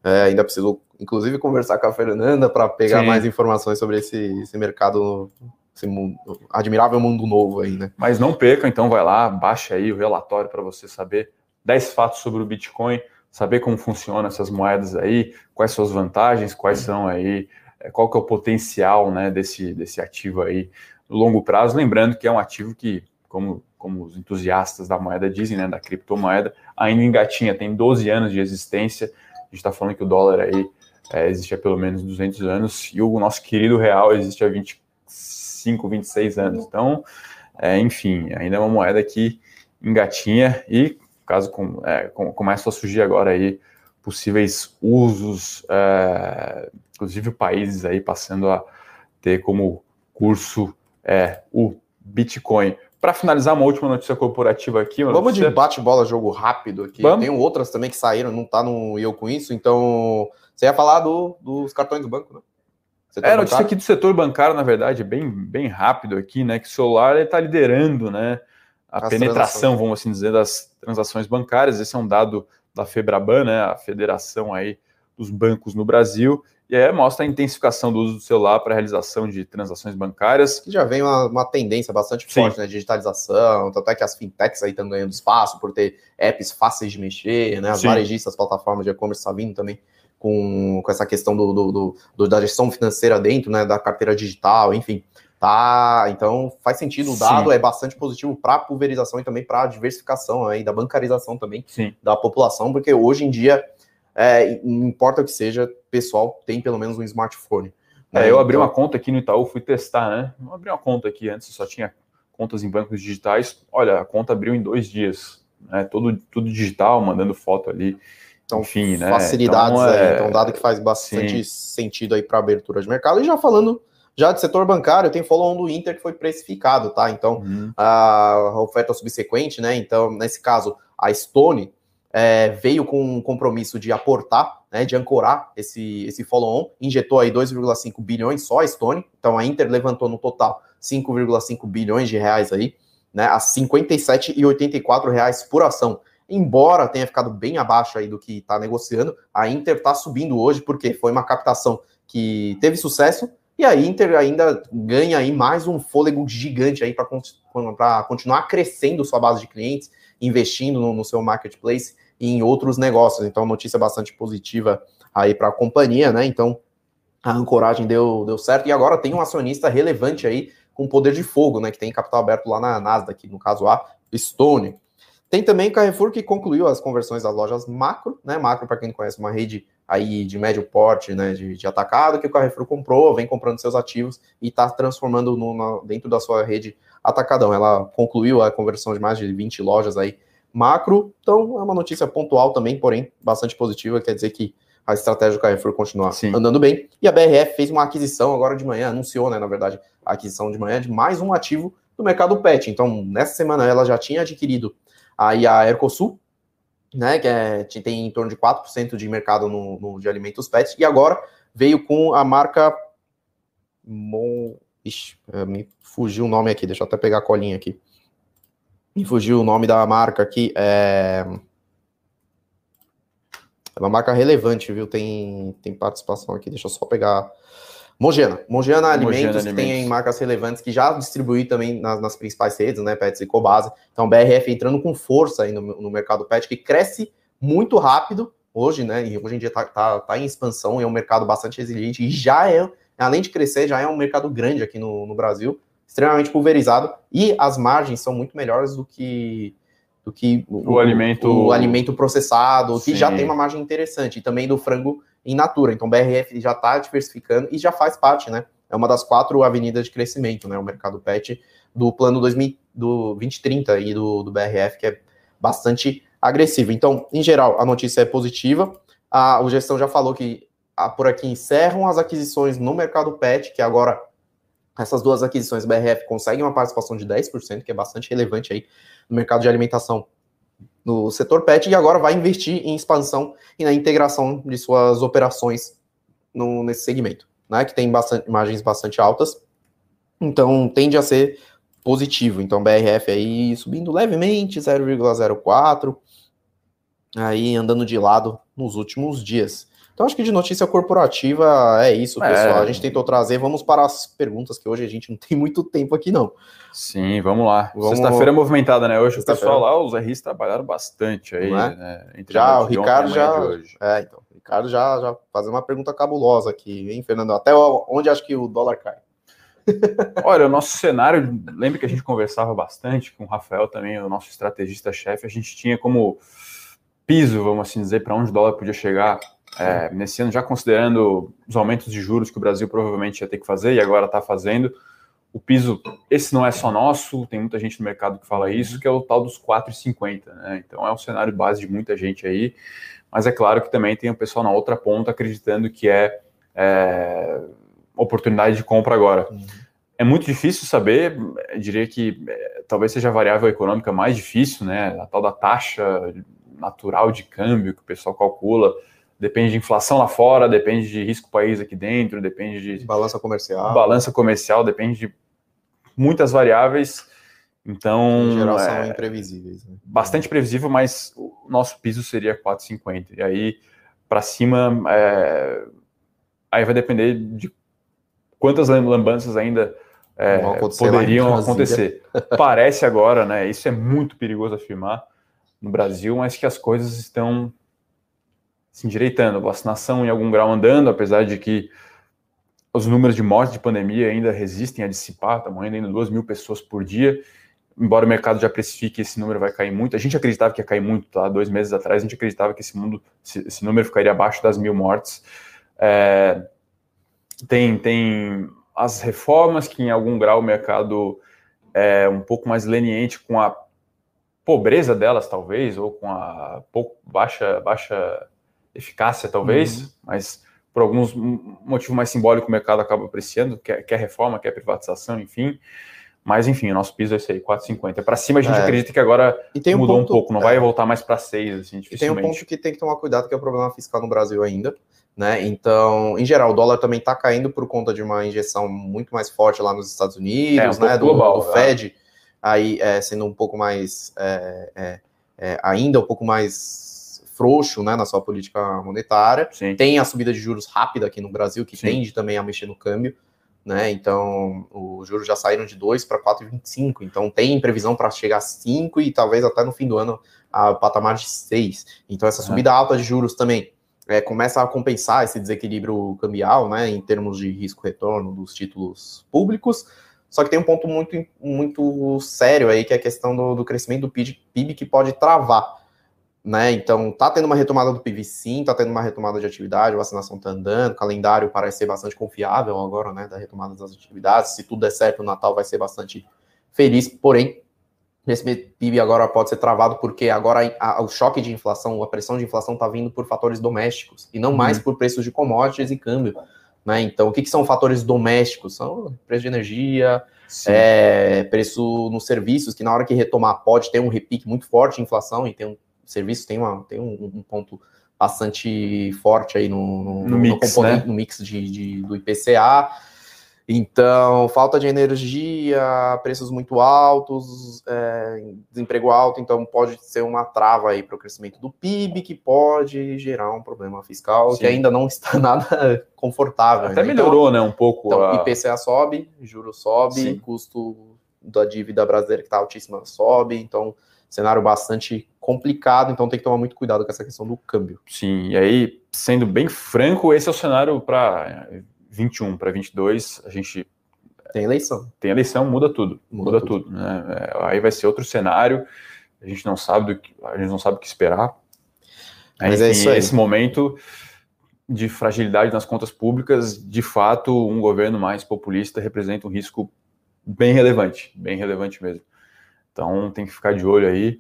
é, ainda preciso, inclusive, conversar com a Fernanda para pegar Sim. mais informações sobre esse, esse mercado esse mundo, admirável mundo novo aí, né? Mas não perca, então vai lá, baixa aí o relatório para você saber 10 fatos sobre o Bitcoin, saber como funcionam essas moedas aí, quais são as vantagens, quais são aí, é, qual que é o potencial, né, desse, desse ativo aí no longo prazo, lembrando que é um ativo que, como, como os entusiastas da moeda dizem, né, da criptomoeda, ainda engatinha, tem 12 anos de existência, a gente está falando que o dólar aí é, existe há pelo menos 200 anos, e o nosso querido real existe há 20 25, 26 anos. Então, é, enfim, ainda é uma moeda que engatinha e, caso com, é, com, a surgir agora aí possíveis usos, é, inclusive países aí passando a ter como curso é, o Bitcoin. Para finalizar, uma última notícia corporativa aqui. Vamos notícia... de bate-bola, jogo rápido aqui. Vamos? Tem outras também que saíram, não tá no eu com isso, então você ia falar do, dos cartões do banco, né? Setor é, notícia aqui do setor bancário, na verdade, bem, bem rápido aqui, né? Que o celular está liderando, né? A As penetração, vamos assim dizer, das transações bancárias. Esse é um dado da Febraban, né? A federação aí dos bancos no Brasil. E aí mostra a intensificação do uso do celular para a realização de transações bancárias. Que já vem uma, uma tendência bastante Sim. forte, né? Digitalização, tanto é que as fintechs aí estão ganhando espaço por ter apps fáceis de mexer, né? As Sim. varejistas, plataformas de e-commerce estão tá vindo também com, com essa questão do, do, do, da gestão financeira dentro, né, da carteira digital, enfim. Tá, então faz sentido, o dado Sim. é bastante positivo para a pulverização e também para a diversificação aí da bancarização também Sim. da população, porque hoje em dia, é, não importa o que seja, o pessoal tem pelo menos um smartphone. Né? É, eu abri então... uma conta aqui no Itaú, fui testar, né? Eu abri uma conta aqui antes, só tinha contas em bancos digitais. Olha, a conta abriu em dois dias, né? Tudo, tudo digital, mandando foto ali. Então, Enfim, né? facilidades então, é... aí. Então, dado que faz bastante Sim. sentido aí para abertura de mercado. E já falando já de setor bancário, tem follow-on do Inter que foi precificado, tá? Então, uhum. a oferta subsequente, né? Então, nesse caso, a Stone é, veio com um compromisso de aportar, né, de ancorar esse, esse follow-on, injetou aí 2,5 bilhões só a Stone, então a Inter levantou no total 5,5 bilhões de reais aí, né, a 57,84 reais por ação embora tenha ficado bem abaixo aí do que está negociando, a Inter está subindo hoje porque foi uma captação que teve sucesso e a Inter ainda ganha aí mais um fôlego gigante aí para continuar crescendo sua base de clientes, investindo no, no, seu marketplace e em outros negócios. Então, notícia bastante positiva aí para a companhia, né? Então, a ancoragem deu, deu certo e agora tem um acionista relevante aí com poder de fogo, né? Que tem capital aberto lá na Nasdaq, no caso a Stone. Tem também Carrefour que concluiu as conversões das lojas macro, né? Macro, para quem conhece, uma rede aí de médio porte, né? De, de, atacado, que o Carrefour comprou, vem comprando seus ativos e está transformando no, na, dentro da sua rede atacadão. Ela concluiu a conversão de mais de 20 lojas aí macro, então é uma notícia pontual também, porém bastante positiva, quer dizer que a estratégia do Carrefour continua Sim. andando bem. E a BRF fez uma aquisição agora de manhã, anunciou, né, na verdade, a aquisição de manhã de mais um ativo do mercado pet. Então, nessa semana ela já tinha adquirido Aí a Ercosul, né, que é, tem em torno de 4% de mercado no, no, de alimentos pets, e agora veio com a marca Mon... Ixi, é, me fugiu o nome aqui, deixa eu até pegar a colinha aqui. Me fugiu o nome da marca aqui. É, é uma marca relevante, viu? Tem, tem participação aqui, deixa eu só pegar. Mogena. Mogena Alimentos, que Alimentos. tem marcas relevantes que já distribui também nas, nas, principais redes, né? Pets e Cobase. Então, BRF entrando com força aí no, no mercado pet, que cresce muito rápido hoje, né? E hoje em dia está tá, tá em expansão, é um mercado bastante resiliente e já é, além de crescer, já é um mercado grande aqui no, no Brasil, extremamente pulverizado e as margens são muito melhores do que do que o, o alimento o, alimento processado, Sim. que já tem uma margem interessante, e também do frango in natura. Então, BRF já está diversificando e já faz parte, né? É uma das quatro avenidas de crescimento, né? O mercado pet do plano 2000, do 2030 e do, do BRF, que é bastante agressivo. Então, em geral, a notícia é positiva. A, o gestão já falou que a, por aqui encerram as aquisições no mercado pet, que agora essas duas aquisições BRF conseguem uma participação de 10%, que é bastante relevante aí no mercado de alimentação no setor pet, e agora vai investir em expansão e na integração de suas operações no, nesse segmento, né? Que tem bastante, margens bastante altas. Então tende a ser positivo. Então, BRF aí subindo levemente, 0,04, aí andando de lado nos últimos dias. Então, acho que de notícia corporativa é isso, é. pessoal. A gente tentou trazer. Vamos para as perguntas, que hoje a gente não *laughs* tem muito tempo aqui, não. Sim, vamos lá. Vamos... Sexta-feira é movimentada, né? Hoje o pessoal lá, os RIs trabalharam bastante aí, é? né? Entre já, o Ricardo já. É, então. O Ricardo já, já fazendo uma pergunta cabulosa aqui, hein, Fernando? Até onde acho que o dólar cai? *laughs* Olha, o nosso cenário, lembra que a gente conversava bastante com o Rafael também, o nosso estrategista-chefe, a gente tinha como piso, vamos assim dizer, para onde o dólar podia chegar é, nesse ano, já considerando os aumentos de juros que o Brasil provavelmente ia ter que fazer e agora está fazendo. O piso, esse não é só nosso, tem muita gente no mercado que fala isso, que é o tal dos 4,50, né? Então é um cenário base de muita gente aí, mas é claro que também tem o pessoal na outra ponta acreditando que é, é oportunidade de compra agora. Uhum. É muito difícil saber, diria que é, talvez seja a variável econômica mais difícil, né? A tal da taxa natural de câmbio que o pessoal calcula. Depende de inflação lá fora, depende de risco país aqui dentro, depende de. Balança comercial. Balança comercial, depende de muitas variáveis. Então. Em geral, são é, imprevisíveis. Né? Bastante previsível, mas o nosso piso seria 4,50. E aí, para cima, é, aí vai depender de quantas lambanças ainda é, poderiam acontecer. Parece agora, né? Isso é muito perigoso afirmar no Brasil, mas que as coisas estão se endireitando. Vacinação em algum grau andando, apesar de que os números de mortes de pandemia ainda resistem a dissipar, estamos morrendo ainda 2 mil pessoas por dia. Embora o mercado já precifique esse número vai cair muito, a gente acreditava que ia cair muito, tá? Dois meses atrás a gente acreditava que esse, mundo, esse número ficaria abaixo das mil mortes. É, tem, tem as reformas que, em algum grau, o mercado é um pouco mais leniente com a pobreza delas, talvez, ou com a pouco, baixa, baixa eficácia, talvez, uhum. mas por alguns motivo mais simbólico o mercado acaba apreciando, quer, quer reforma, quer privatização, enfim. Mas enfim, o nosso piso é esse aí, 4,50. Para cima a gente é. acredita que agora um mudou ponto, um pouco, não é. vai voltar mais para 6, assim, E tem um ponto que tem que tomar cuidado, que é o problema fiscal no Brasil ainda. Né? Então, em geral, o dólar também está caindo por conta de uma injeção muito mais forte lá nos Estados Unidos, é, um né? Do, global, do, Fed, é. aí é, sendo um pouco mais é, é, é, ainda um pouco mais frouxo né, na sua política monetária. Sim. Tem a subida de juros rápida aqui no Brasil, que Sim. tende também a mexer no câmbio. Né? Então, os juros já saíram de 2 para 4,25. Então, tem previsão para chegar a 5 e talvez até no fim do ano a patamar de 6. Então, essa subida alta de juros também é, começa a compensar esse desequilíbrio cambial, né, em termos de risco-retorno dos títulos públicos. Só que tem um ponto muito, muito sério aí, que é a questão do, do crescimento do PIB, que pode travar. Né? Então, tá tendo uma retomada do PIB sim, tá tendo uma retomada de atividade, a vacinação tá andando, o calendário parece ser bastante confiável agora, né, da retomada das atividades. Se tudo der certo, o Natal vai ser bastante feliz, porém, esse PIB agora pode ser travado porque agora a, o choque de inflação, a pressão de inflação está vindo por fatores domésticos e não uhum. mais por preços de commodities e câmbio. Né? Então, o que, que são fatores domésticos? São preço de energia, é, preço nos serviços, que na hora que retomar pode ter um repique muito forte de inflação e tem um serviço tem, uma, tem um, um ponto bastante forte aí no, no, no, no mix, né? no mix de, de, do IPCA. Então, falta de energia, preços muito altos, é, desemprego alto, então pode ser uma trava aí para o crescimento do PIB, que pode gerar um problema fiscal Sim. que ainda não está *laughs* nada confortável. Até né? melhorou, então, né, um pouco. Então, a... IPCA sobe, juros sobe, Sim. custo da dívida brasileira que está altíssima sobe, então cenário bastante complicado, então tem que tomar muito cuidado com essa questão do câmbio. Sim, e aí, sendo bem franco, esse é o cenário para 21 para 22, a gente tem eleição. Tem eleição, muda tudo. Muda, muda tudo. tudo né? É, aí vai ser outro cenário. A gente não sabe do que, a gente não sabe o que esperar. Mas é isso aí. esse momento de fragilidade nas contas públicas, de fato, um governo mais populista representa um risco bem relevante, bem relevante mesmo. Então tem que ficar de olho aí.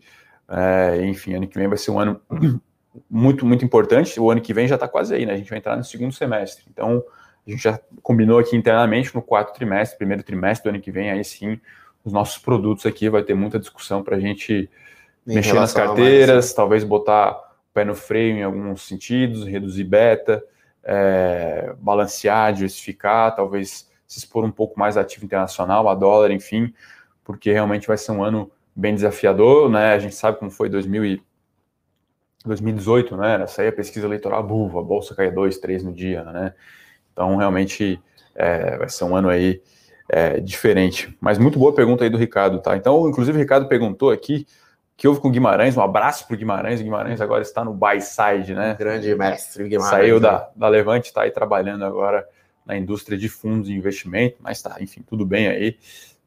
É, enfim, ano que vem vai ser um ano *clears throat* muito, muito importante. O ano que vem já está quase aí, né? A gente vai entrar no segundo semestre. Então, a gente já combinou aqui internamente no quarto trimestre, primeiro trimestre do ano que vem, aí sim, os nossos produtos aqui vai ter muita discussão para a gente em mexer nas carteiras, talvez botar o pé no freio em alguns sentidos, reduzir beta, é, balancear, diversificar, talvez se expor um pouco mais ativo internacional, a dólar, enfim, porque realmente vai ser um ano bem desafiador, né? A gente sabe como foi 2000 e 2018, né? Essa aí a pesquisa eleitoral, buva, a bolsa caía 2, 3 no dia, né? Então, realmente, é, vai ser um ano aí é, diferente. Mas muito boa pergunta aí do Ricardo, tá? Então, inclusive, o Ricardo perguntou aqui que houve com o Guimarães, um abraço para o Guimarães, o Guimarães agora está no buy side, né? Grande mestre Guimarães. Saiu da, da Levante, está aí trabalhando agora na indústria de fundos de investimento, mas tá, enfim, tudo bem aí.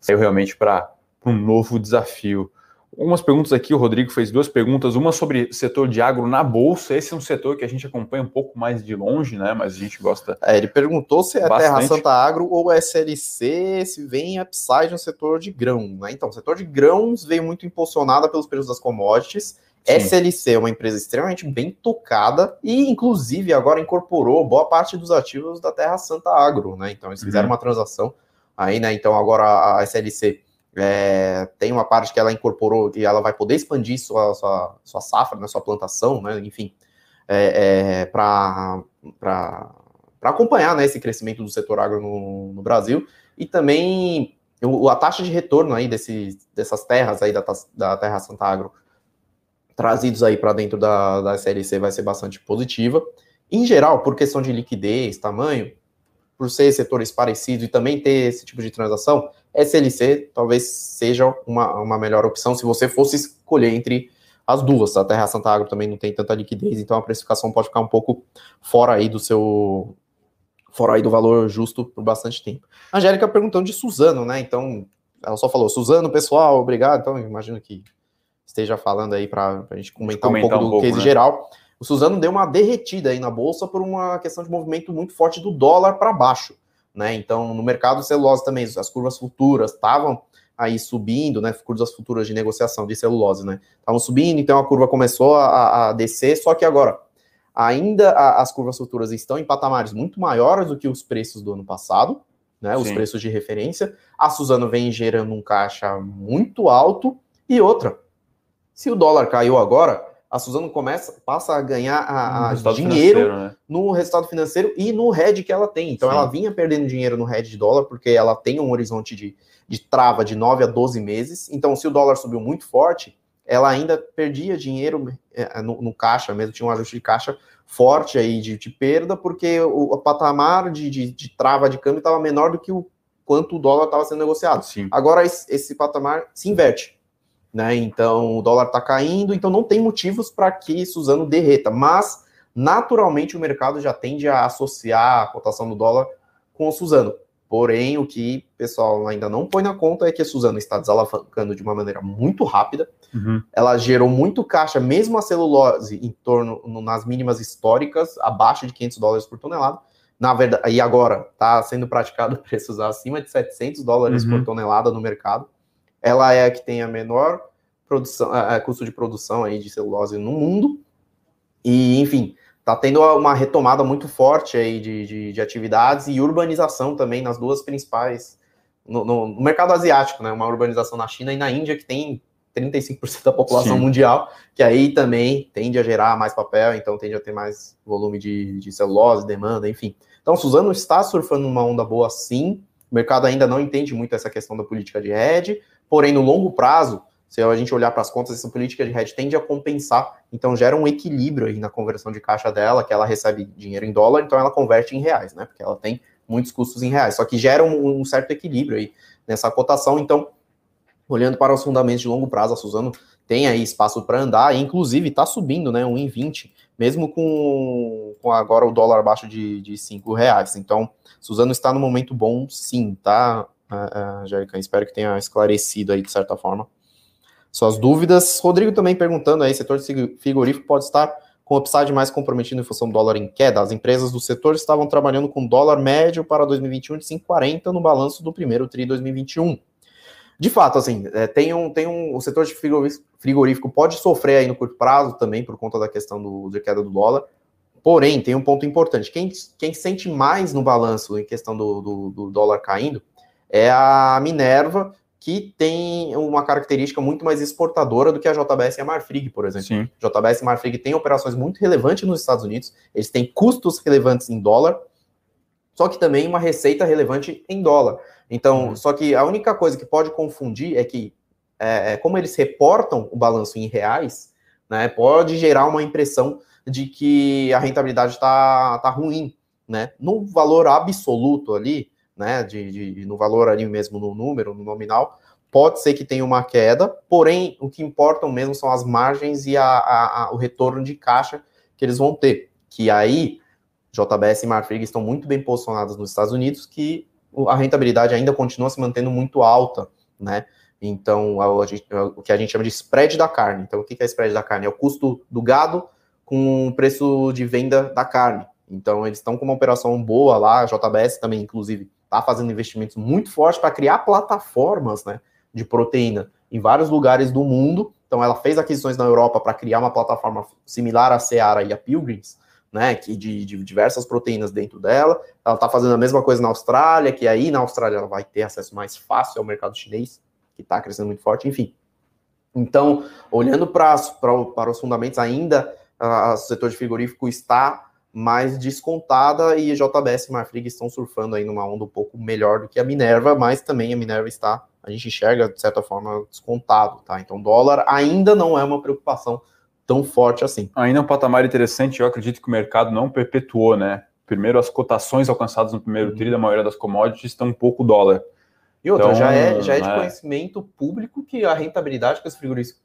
Saiu realmente para um novo desafio. Algumas perguntas aqui, o Rodrigo fez duas perguntas, uma sobre setor de agro na bolsa. Esse é um setor que a gente acompanha um pouco mais de longe, né? Mas a gente gosta. É, ele perguntou se é bastante. Terra Santa Agro ou SLC, se vem upside no setor de grão. Né? Então, o setor de grãos veio muito impulsionada pelos preços das commodities. Sim. SLC é uma empresa extremamente bem tocada e, inclusive, agora incorporou boa parte dos ativos da Terra Santa Agro, né? Então, eles fizeram uhum. uma transação aí, né? Então, agora a SLC é, tem uma parte que ela incorporou e ela vai poder expandir sua, sua, sua safra, né, sua plantação, né, enfim, é, é, para acompanhar né, esse crescimento do setor agro no, no Brasil e também o, a taxa de retorno aí desse, dessas terras aí da, da Terra Santa Agro trazidos aí para dentro da, da SLC vai ser bastante positiva. Em geral, por questão de liquidez, tamanho, por ser setores parecidos e também ter esse tipo de transação, SLC talvez seja uma, uma melhor opção se você fosse escolher entre as duas. A Terra Santa Agro também não tem tanta liquidez, então a precificação pode ficar um pouco fora aí do seu fora aí do valor justo por bastante tempo. A Angélica perguntando de Suzano, né? Então, ela só falou, Suzano, pessoal, obrigado. Então, imagino que esteja falando aí para a gente comentar, comentar, um pouco um do pouco, case né? geral. O Suzano deu uma derretida aí na bolsa por uma questão de movimento muito forte do dólar para baixo né? Então, no mercado celulose também, as curvas futuras estavam aí subindo, né? Curvas futuras de negociação de celulose, né? Estavam subindo, então a curva começou a, a descer, só que agora ainda a, as curvas futuras estão em patamares muito maiores do que os preços do ano passado, né? Os Sim. preços de referência. A Suzano vem gerando um caixa muito alto e outra. Se o dólar caiu agora, a Suzano começa, passa a ganhar a, a dinheiro né? no resultado financeiro e no hedge que ela tem. Então Sim. ela vinha perdendo dinheiro no hedge de dólar, porque ela tem um horizonte de, de trava de 9 a 12 meses. Então, se o dólar subiu muito forte, ela ainda perdia dinheiro é, no, no caixa, mesmo tinha um ajuste de caixa forte aí de, de perda, porque o, o patamar de, de, de, trava de câmbio estava menor do que o quanto o dólar estava sendo negociado. Sim. Agora esse, esse patamar se inverte né? Então o dólar está caindo, então não tem motivos para que Suzano derreta, mas naturalmente o mercado já tende a associar a cotação do dólar com o Suzano. Porém, o que o pessoal ainda não põe na conta é que a Suzano está desalavancando de uma maneira muito rápida. Uhum. Ela gerou muito caixa, mesmo a celulose, em torno nas mínimas históricas, abaixo de 500 dólares por tonelada. Na verdade, e agora está sendo praticado *laughs* preços acima de 700 dólares uhum. por tonelada no mercado. Ela é a que tem a menor produção, a, custo de produção aí de celulose no mundo. E, enfim, está tendo uma retomada muito forte aí de, de, de, atividades e urbanização também nas duas principais, no, no, no, mercado asiático, né? Uma urbanização na China e na Índia que tem 35% da população Sim. mundial, que aí também tende a gerar mais papel, então tende a ter mais volume de, de celulose, demanda, enfim. Então, Suzano está surfando uma onda boa sim, O mercado ainda não entende muito essa questão da política de hedge, porém, no longo prazo, se a gente olhar para as contas, essa política de hedge tende a compensar, então gera um equilíbrio aí na conversão de caixa dela, que ela recebe dinheiro em dólar, então ela converte em reais, né? Porque ela tem muitos custos em reais. Só que gera um, um certo equilíbrio aí nessa cotação. Então, olhando para os fundamentos de longo prazo, a Suzano tem aí espaço para andar, e inclusive está subindo, né? Um em 20, mesmo com, com agora o dólar abaixo de, de 5 reais. Então, Suzano está no momento bom, sim, tá, uh, uh, Jérica? Espero que tenha esclarecido aí de certa forma suas dúvidas. Rodrigo também perguntando aí, setor frigorífico pode estar com upside mais comprometido em função do dólar em queda. As empresas do setor estavam trabalhando com dólar médio para 2021 de 5,40 no balanço do primeiro TRI 2021. De fato, assim, é, tem um, tem um, o setor de frigorífico pode sofrer aí no curto prazo também por conta da questão do, de queda do dólar. Porém, tem um ponto importante. Quem, quem sente mais no balanço em questão do, do, do dólar caindo é a Minerva, que tem uma característica muito mais exportadora do que a JBS e a Marfrig, por exemplo. Sim. JBS e Marfrig têm operações muito relevantes nos Estados Unidos, eles têm custos relevantes em dólar, só que também uma receita relevante em dólar. Então, uhum. só que a única coisa que pode confundir é que, é, é, como eles reportam o balanço em reais, né, pode gerar uma impressão de que a rentabilidade está tá ruim, né? No valor absoluto ali, né, de, de, no valor ali mesmo no número, no nominal, pode ser que tenha uma queda, porém o que importam mesmo são as margens e a, a, a, o retorno de caixa que eles vão ter, que aí JBS e Marfrig estão muito bem posicionadas nos Estados Unidos, que a rentabilidade ainda continua se mantendo muito alta, né? Então, o que a gente chama de spread da carne. Então, o que é spread da carne? É o custo do gado com o preço de venda da carne. Então, eles estão com uma operação boa lá, a JBS também, inclusive, está fazendo investimentos muito fortes para criar plataformas né, de proteína em vários lugares do mundo. Então, ela fez aquisições na Europa para criar uma plataforma similar à Seara e à Pilgrims, né, que de, de diversas proteínas dentro dela. Ela está fazendo a mesma coisa na Austrália, que aí na Austrália ela vai ter acesso mais fácil ao mercado chinês, que está crescendo muito forte, enfim. Então, olhando para os fundamentos, ainda o setor de frigorífico está mais descontada e JBS e Marfrig estão surfando aí numa onda um pouco melhor do que a Minerva, mas também a Minerva está, a gente enxerga de certa forma descontado, tá? Então dólar ainda não é uma preocupação tão forte assim. Ainda é um patamar interessante, eu acredito que o mercado não perpetuou, né? Primeiro, as cotações alcançadas no primeiro uhum. TRI da maioria das commodities estão um pouco dólar. E outra, então, já é, já é de né? conhecimento público que a rentabilidade que os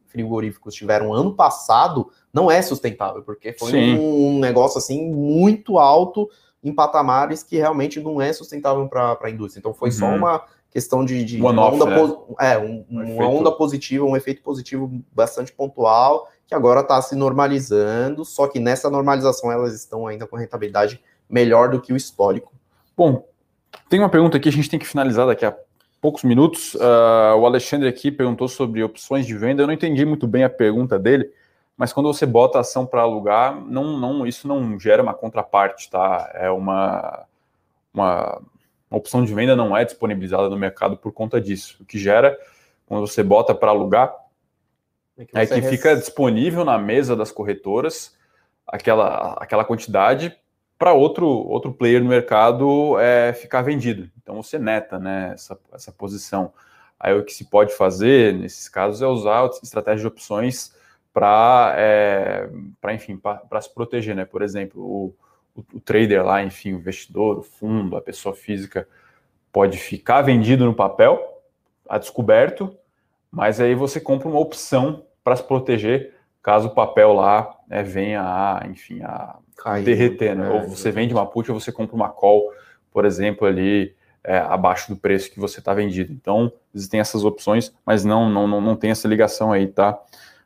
frigoríficos tiveram ano passado não é sustentável, porque foi um, um, negócio assim muito alto em patamares que realmente não é sustentável para a indústria. Então foi uhum. só uma questão de, de uma, onda, né? é, um, um uma onda positiva, um efeito positivo bastante pontual, que agora está se normalizando, só que nessa normalização elas estão ainda com rentabilidade melhor do que o histórico. Bom, tem uma pergunta aqui, a gente tem que finalizar daqui a poucos minutos. Uh, o Alexandre aqui perguntou sobre opções de venda. Eu não entendi muito bem a pergunta dele, mas quando você bota a ação para alugar, não, não, isso não gera uma contraparte, tá? É uma, uma, uma opção de venda não é disponibilizada no mercado por conta disso. O que gera, quando você bota para alugar, é que, é que fica disponível na mesa das corretoras aquela, aquela quantidade para outro, outro player no mercado é, ficar vendido. Então você neta né, essa, essa posição. Aí o que se pode fazer nesses casos é usar estratégias de opções para, é, enfim, para se proteger. Né? Por exemplo, o, o, o, trader lá, enfim, o investidor, o fundo, a pessoa física pode ficar vendido no papel, a descoberto, mas aí você compra uma opção para se proteger caso o papel lá né, venha a, enfim, a derreter, né? É, ou você vende uma put ou você compra uma call, por exemplo, ali é, abaixo do preço que você está vendido. Então, existem essas opções, mas não, não, não, não tem essa ligação aí, tá?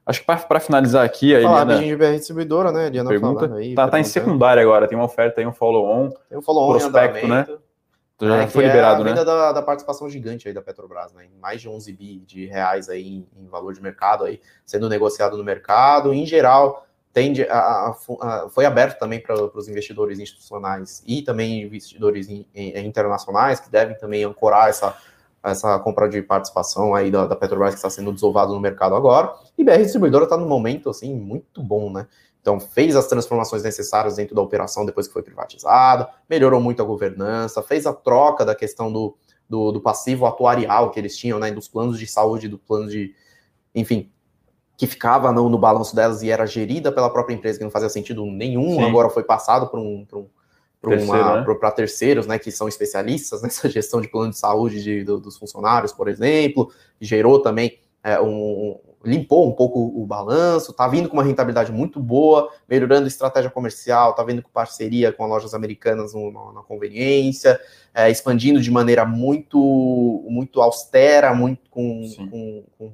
Acho que para finalizar aqui, a Falar, Eliana... BR distribuidora, né? Eliana pergunta, aí, tá, tá em secundária agora, tem uma oferta aí, um follow-on, tem um follow-on prospecto, né? Então já é, foi liberado, é a venda né? Da, da, participação gigante aí da Petrobras, né? Mais de 11 bi de reais aí em, em valor de mercado aí sendo negociado no mercado. Em geral, tende a, a, a, foi aberto também para os investidores institucionais e também investidores in, in, internacionais que devem também ancorar essa, essa compra de participação aí da, da Petrobras que está sendo desovado no mercado agora. E BR Distribuidora está num momento assim muito bom, né? Então, fez as transformações necessárias dentro da operação depois que foi privatizada, melhorou muito a governança, fez a troca da questão do, do, do passivo atuarial que eles tinham, né, dos planos de saúde, do plano de, enfim, que ficava no, no balanço delas e era gerida pela própria empresa, que não fazia sentido nenhum, Sim. agora foi passado para um, um para né? terceiros, né, que são especialistas nessa gestão de plano de saúde de, do, dos funcionários, por exemplo, gerou também é, um, limpou um pouco o balanço, está vindo com uma rentabilidade muito boa, melhorando a estratégia comercial, está vindo com parceria com as lojas americanas no, no, na conveniência, é, expandindo de maneira muito, muito austera, muito com, com, com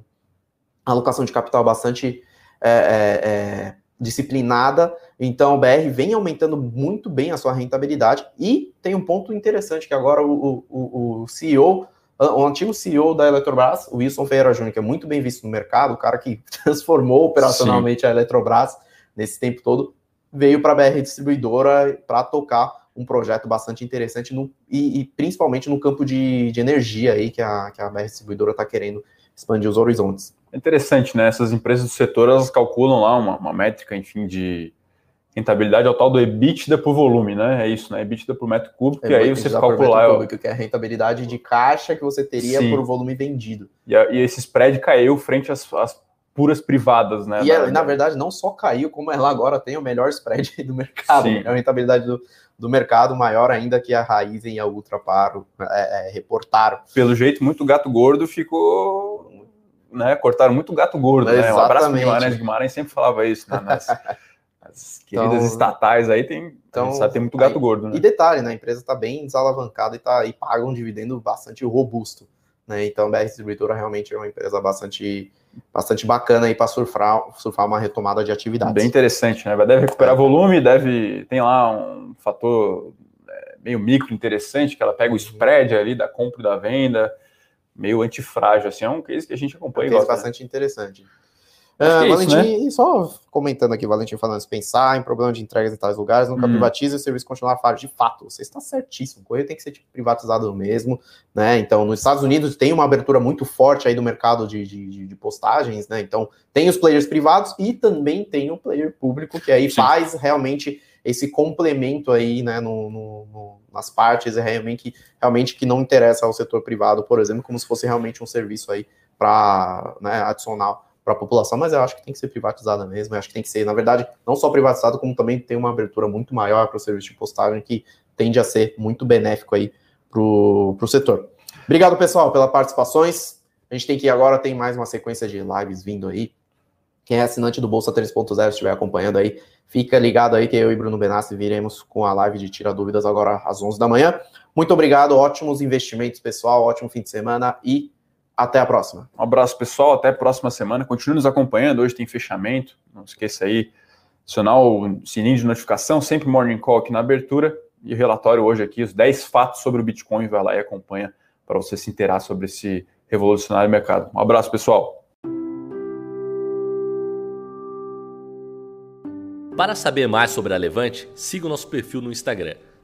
alocação de capital bastante é, é, é disciplinada. Então, o BR vem aumentando muito bem a sua rentabilidade e tem um ponto interessante que agora o, o, o CEO o antigo CEO da Eletrobras, o Wilson Ferreira Júnior, que é muito bem visto no mercado, o cara que *laughs* transformou operacionalmente Sim. a Eletrobras nesse tempo todo, veio para a BR Distribuidora para tocar um projeto bastante interessante no, e, e, principalmente no campo de, de energia aí que a, que a BR Distribuidora está querendo expandir os horizontes. É interessante, né? Essas empresas do setor elas calculam lá uma, uma métrica, enfim, de rentabilidade é o tal do EBITDA por volume, né? É isso, né? EBITDA por metro cúbico, é, e aí você calcular... Cúbico, que é a rentabilidade de caixa que você teria Sim. por volume vendido. E, e, esse spread caiu frente às, às puras privadas, né? E, na, na, verdade, não só caiu, como ela agora tem o melhor spread *laughs* do mercado. É a rentabilidade do, do mercado maior ainda que a Raizen e a Ultraparo é, é, reportaram. Pelo jeito, muito gato gordo ficou... Né, cortaram muito gato gordo, né? Um abraço para Guimarães. Guimarães sempre falava isso, né? Nas, *laughs* as queridas então, estatais aí tem, então, sabe, tem muito gato aí, gordo, né? E detalhe, né? A empresa está bem desalavancada e, tá, e paga um dividendo bastante robusto. Né? Então, a BR Distribuidora realmente é uma empresa bastante, bastante bacana aí para surfar, surfar uma retomada de atividade. Bem interessante, né? Deve recuperar é. volume, deve. Tem lá um fator é, meio micro interessante, que ela pega o spread ali da compra e da venda, meio antifrágil, assim, é um case que a gente acompanha. É um case né? bastante né? interessante. Uh, Valentim, né? só comentando aqui, Valentim falando, se pensar em problema de entregas em tais lugares, nunca hum. privatiza o serviço continuar falho. De fato, você está certíssimo. O correio tem que ser tipo, privatizado mesmo, né? Então, nos Estados Unidos tem uma abertura muito forte aí do mercado de, de, de postagens, né? Então, tem os players privados e também tem o player público que aí Sim. faz realmente esse complemento aí, né, no, no, no, nas partes, é realmente, realmente que não interessa ao setor privado, por exemplo, como se fosse realmente um serviço aí para né, adicional para a população, mas eu acho que tem que ser privatizada mesmo. Eu acho que tem que ser, na verdade, não só privatizado, como também tem uma abertura muito maior para o serviço de postagem, que tende a ser muito benéfico aí para o setor. Obrigado, pessoal, pelas participações. A gente tem que agora tem mais uma sequência de lives vindo aí. Quem é assinante do Bolsa 3.0 estiver acompanhando aí, fica ligado aí que eu e Bruno Benassi viremos com a live de Tira Dúvidas agora às 11 da manhã. Muito obrigado, ótimos investimentos, pessoal, ótimo fim de semana e até a próxima. Um abraço, pessoal. Até a próxima semana. Continue nos acompanhando. Hoje tem fechamento. Não esqueça aí, adicionar o sininho de notificação. Sempre Morning Call aqui na abertura. E o relatório hoje aqui, os 10 fatos sobre o Bitcoin. Vai lá e acompanha para você se inteirar sobre esse revolucionário mercado. Um abraço, pessoal. Para saber mais sobre a Levante, siga o nosso perfil no Instagram